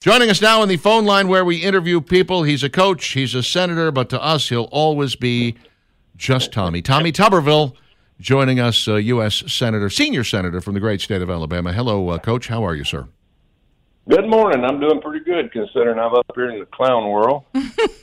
Joining us now on the phone line where we interview people. He's a coach, he's a senator, but to us, he'll always be just Tommy. Tommy Tuberville joining us, uh, U.S. Senator, senior senator from the great state of Alabama. Hello, uh, Coach. How are you, sir? Good morning. I'm doing pretty good considering I'm up here in the clown world.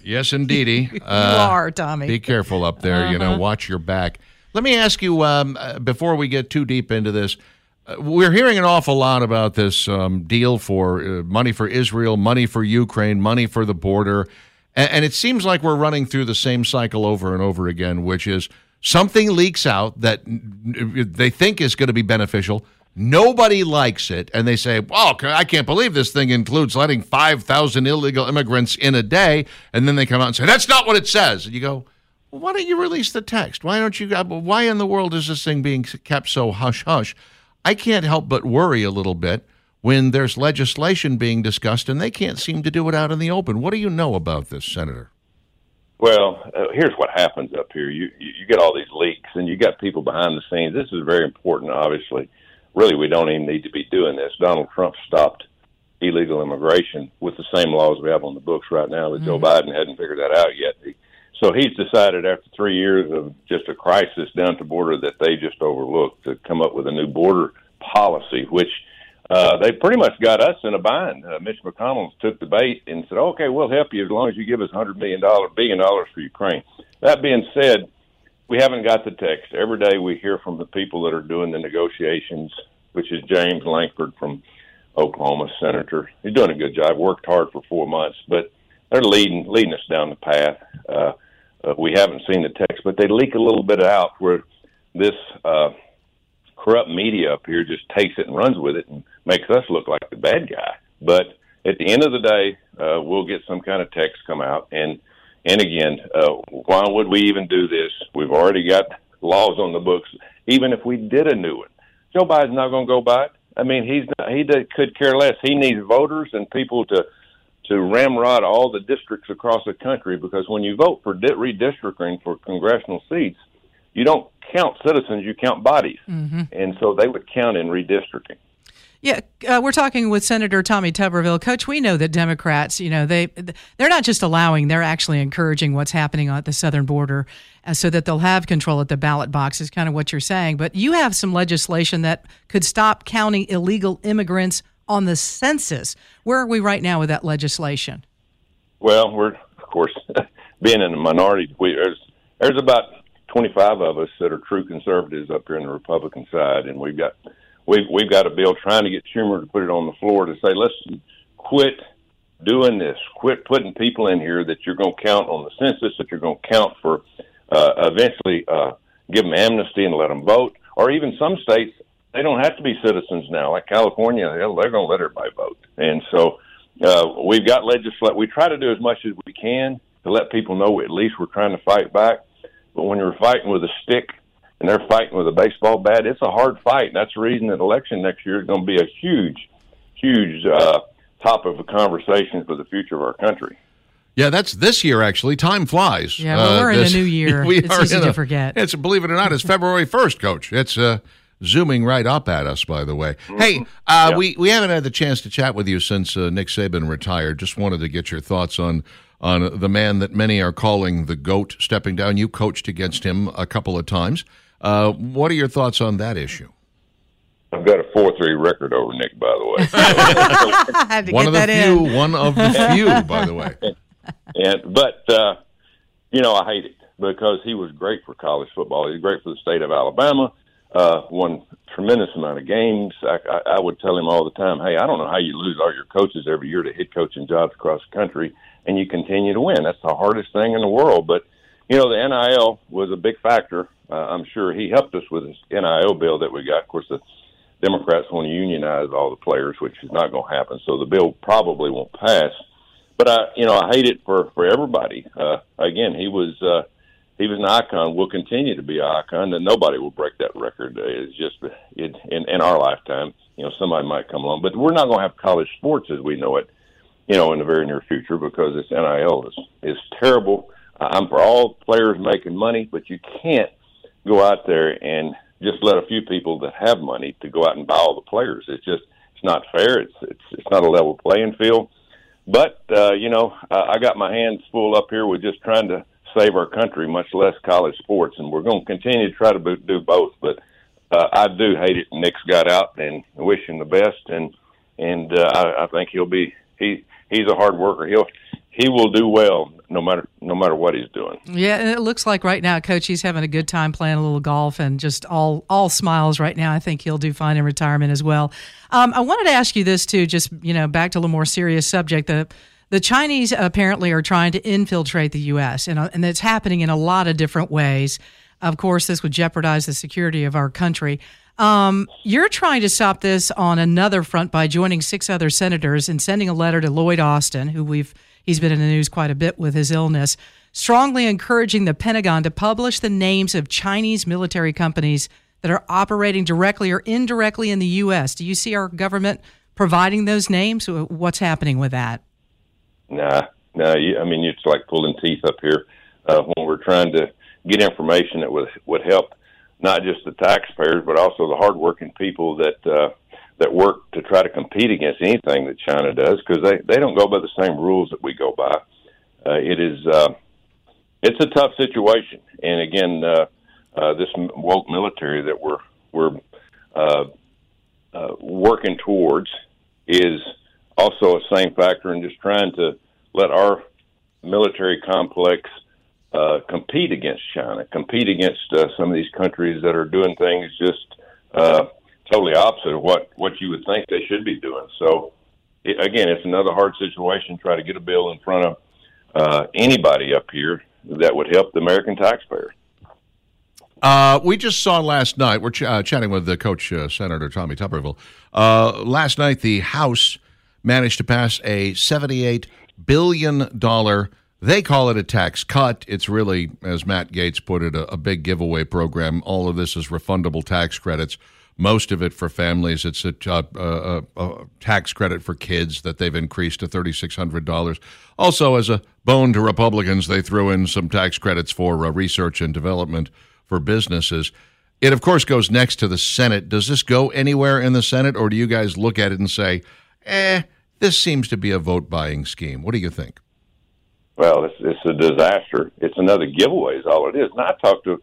Yes, indeedy. you Uh, are, Tommy. Be careful up there. You know, watch your back. Let me ask you um, uh, before we get too deep into this. Uh, we're hearing an awful lot about this um, deal for uh, money for Israel, money for Ukraine, money for the border, and, and it seems like we're running through the same cycle over and over again, which is something leaks out that they think is going to be beneficial. Nobody likes it, and they say, "Well, I can't believe this thing includes letting five thousand illegal immigrants in a day," and then they come out and say, "That's not what it says." And you go, well, why don't you release the text? Why don't you? uh, Why in the world is this thing being kept so hush hush? I can't help but worry a little bit when there's legislation being discussed and they can't seem to do it out in the open. What do you know about this, Senator? Well, uh, here's what happens up here. You, you get all these leaks, and you got people behind the scenes. This is very important. Obviously, really, we don't even need to be doing this. Donald Trump stopped illegal immigration with the same laws we have on the books right now. That Joe Biden hadn't figured that out yet. He, so he's decided after three years of just a crisis down to border that they just overlooked to come up with a new border policy, which uh, they pretty much got us in a bind. Uh, Mitch McConnell took the bait and said, "Okay, we'll help you as long as you give us hundred million dollars, billion dollars for Ukraine." That being said, we haven't got the text. Every day we hear from the people that are doing the negotiations, which is James Lankford from Oklahoma, senator. He's doing a good job. Worked hard for four months, but they're leading leading us down the path. Uh, uh, we haven't seen the text, but they leak a little bit out where this uh, corrupt media up here just takes it and runs with it and makes us look like the bad guy. But at the end of the day, uh, we'll get some kind of text come out. And and again, uh, why would we even do this? We've already got laws on the books. Even if we did a new one, Joe Biden's not going to go by it. I mean, he's not, he could care less. He needs voters and people to to ramrod all the districts across the country because when you vote for redistricting for congressional seats, you don't count citizens, you count bodies. Mm-hmm. And so they would count in redistricting. Yeah, uh, we're talking with Senator Tommy Tuberville. Coach, we know that Democrats, you know, they they're not just allowing; they're actually encouraging what's happening at the southern border, uh, so that they'll have control at the ballot box. Is kind of what you're saying. But you have some legislation that could stop counting illegal immigrants on the census. Where are we right now with that legislation? Well, we're of course being in a minority. We, there's there's about 25 of us that are true conservatives up here on the Republican side, and we've got we've we've got a bill trying to get Schumer to put it on the floor to say let's quit doing this, quit putting people in here that you're going to count on the census, that you're going to count for uh, eventually uh, give them amnesty and let them vote, or even some states they don't have to be citizens now, like California, they're, they're going to let her everybody vote, and so uh, we've got legislate. We try to do as much as we can to let people know at least we're trying to fight back. But when you're fighting with a stick and they're fighting with a baseball bat, it's a hard fight. And that's the reason that election next year is going to be a huge, huge uh, top of the conversation for the future of our country. Yeah, that's this year actually. Time flies. Yeah, well, we're in a new year. We It's are easy to a- forget. It's believe it or not, it's February first, Coach. It's uh, zooming right up at us. By the way, hey, uh, we we haven't had the chance to chat with you since uh, Nick Saban retired. Just wanted to get your thoughts on on the man that many are calling the goat stepping down. You coached against him a couple of times. Uh, what are your thoughts on that issue? I've got a four three record over Nick, by the way. Had to one get of the that few, in. one of the few, by the way. and but uh, you know I hate it because he was great for college football. He was great for the state of Alabama. Uh, won tremendous amount of games. I, I, I would tell him all the time, "Hey, I don't know how you lose all your coaches every year to head coaching jobs across the country, and you continue to win. That's the hardest thing in the world." But you know, the NIL was a big factor. Uh, I'm sure he helped us with this NIL bill that we got. Of course, the Democrats want to unionize all the players, which is not going to happen. So the bill probably won't pass. But I, you know, I hate it for for everybody. Uh, again, he was uh, he was an icon. Will continue to be an icon, and nobody will break that record. It's just it, in in our lifetime. You know, somebody might come along, but we're not going to have college sports as we know it. You know, in the very near future, because this NIL is is terrible. I'm for all players making money, but you can't go out there and just let a few people that have money to go out and buy all the players. It's just it's not fair. It's it's it's not a level playing field. But uh, you know, I, I got my hands full up here with just trying to save our country, much less college sports, and we're going to continue to try to do both. But uh, I do hate it. Nick's got out, and wish him the best. And and uh, I, I think he'll be he he's a hard worker. He'll he will do well no matter no matter what he's doing. Yeah, and it looks like right now, Coach, he's having a good time playing a little golf and just all all smiles right now. I think he'll do fine in retirement as well. Um, I wanted to ask you this too, just you know, back to a little more serious subject. The the Chinese apparently are trying to infiltrate the U.S. and uh, and it's happening in a lot of different ways. Of course, this would jeopardize the security of our country. Um, you're trying to stop this on another front by joining six other senators and sending a letter to Lloyd Austin, who we've he's been in the news quite a bit with his illness, strongly encouraging the Pentagon to publish the names of Chinese military companies that are operating directly or indirectly in the U.S. Do you see our government providing those names? What's happening with that? Nah, nah. You, I mean, it's like pulling teeth up here uh, when we're trying to get information that would would help not just the taxpayers, but also the hardworking people that uh, that work to try to compete against anything that China does, because they they don't go by the same rules that we go by. Uh, it is uh, it's a tough situation, and again, uh, uh, this woke military that we're we're uh, uh, working towards is also a same factor in just trying to let our military complex uh, compete against China, compete against uh, some of these countries that are doing things just uh, totally opposite of what what you would think they should be doing. So, it, again, it's another hard situation. Try to get a bill in front of uh, anybody up here that would help the American taxpayer. Uh, we just saw last night, we're ch- uh, chatting with the coach, uh, Senator Tommy Tuberville. Uh, last night, the House managed to pass a $78 billion, dollar they call it a tax cut. It's really, as Matt Gaetz put it, a, a big giveaway program. All of this is refundable tax credits. Most of it for families. It's a, a, a tax credit for kids that they've increased to $3,600. Also, as a bone to Republicans, they threw in some tax credits for uh, research and development for businesses. It, of course, goes next to the Senate. Does this go anywhere in the Senate, or do you guys look at it and say, eh, this seems to be a vote buying scheme? What do you think? Well, it's, it's a disaster. It's another giveaway, is all it is. And I talked to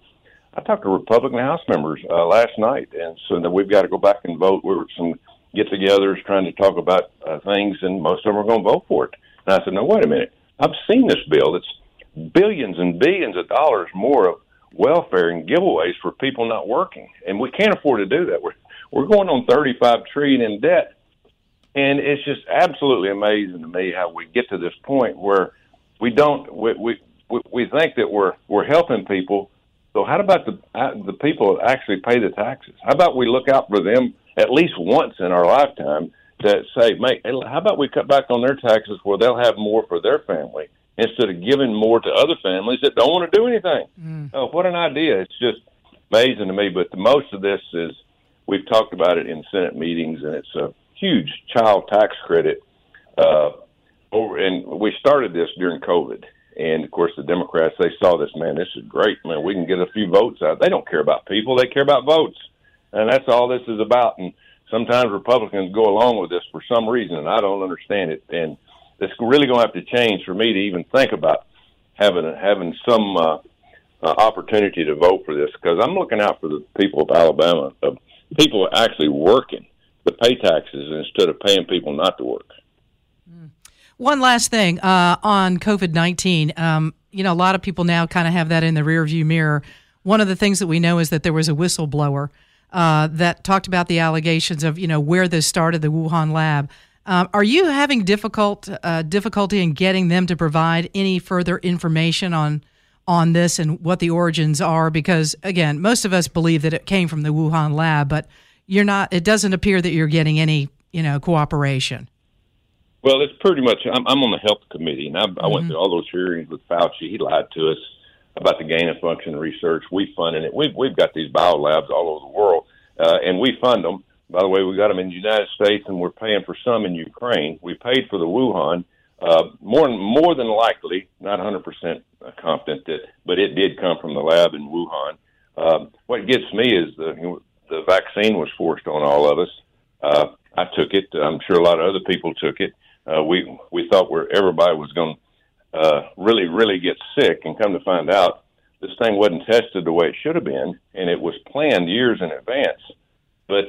I talked to Republican House members uh, last night, and so that we've got to go back and vote. We were some get-togethers trying to talk about uh, things, and most of them are going to vote for it. And I said, "No, wait a minute. I've seen this bill. It's billions and billions of dollars more of welfare and giveaways for people not working, and we can't afford to do that. We're we're going on 35 trillion in debt, and it's just absolutely amazing to me how we get to this point where we don't we we we think that we're we're helping people. So how about the uh, the people that actually pay the taxes? How about we look out for them at least once in our lifetime to say, "Mate, how about we cut back on their taxes where they'll have more for their family instead of giving more to other families that don't want to do anything?" Mm. Oh, what an idea! It's just amazing to me. But the most of this is we've talked about it in Senate meetings, and it's a huge child tax credit uh, over, and we started this during COVID. And of course, the Democrats they saw this. Man, this is great. Man, we can get a few votes out. They don't care about people; they care about votes, and that's all this is about. And sometimes Republicans go along with this for some reason, and I don't understand it. And it's really going to have to change for me to even think about having having some uh, uh, opportunity to vote for this because I'm looking out for the people of Alabama, of people actually working to pay taxes instead of paying people not to work. One last thing uh, on COVID 19. Um, you know, a lot of people now kind of have that in the rearview mirror. One of the things that we know is that there was a whistleblower uh, that talked about the allegations of, you know, where this started, the Wuhan lab. Um, are you having difficult uh, difficulty in getting them to provide any further information on on this and what the origins are? Because again, most of us believe that it came from the Wuhan lab, but you're not. It doesn't appear that you're getting any, you know, cooperation. Well, it's pretty much. I'm, I'm on the health committee, and I, mm-hmm. I went through all those hearings with Fauci. He lied to us about the gain of function research. We funded it. We've we've got these bio labs all over the world, uh, and we fund them. By the way, we got them in the United States, and we're paying for some in Ukraine. We paid for the Wuhan. Uh, more more than likely, not 100 percent confident that, but it did come from the lab in Wuhan. Um, what gets me is the the vaccine was forced on all of us. Uh, I took it. I'm sure a lot of other people took it uh, we we thought where everybody was going to uh, really really get sick, and come to find out this thing wasn't tested the way it should have been, and it was planned years in advance. But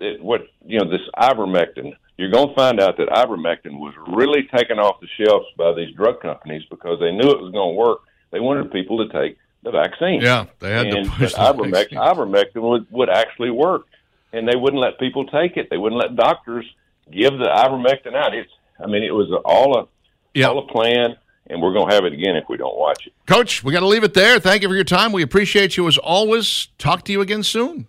it, what you know, this ivermectin, you're going to find out that ivermectin was really taken off the shelves by these drug companies because they knew it was going to work. They wanted people to take the vaccine. Yeah, they had and, to push but ivermectin, ivermectin would, would actually work, and they wouldn't let people take it. They wouldn't let doctors give the ivermectin out. It's I mean, it was all a yep. all a plan, and we're going to have it again if we don't watch it. Coach, we got to leave it there. Thank you for your time. We appreciate you as always. Talk to you again soon.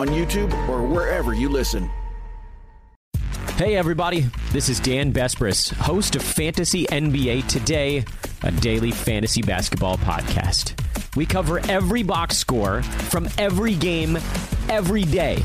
on YouTube or wherever you listen. Hey, everybody. This is Dan Besbris, host of Fantasy NBA Today, a daily fantasy basketball podcast. We cover every box score from every game, every day.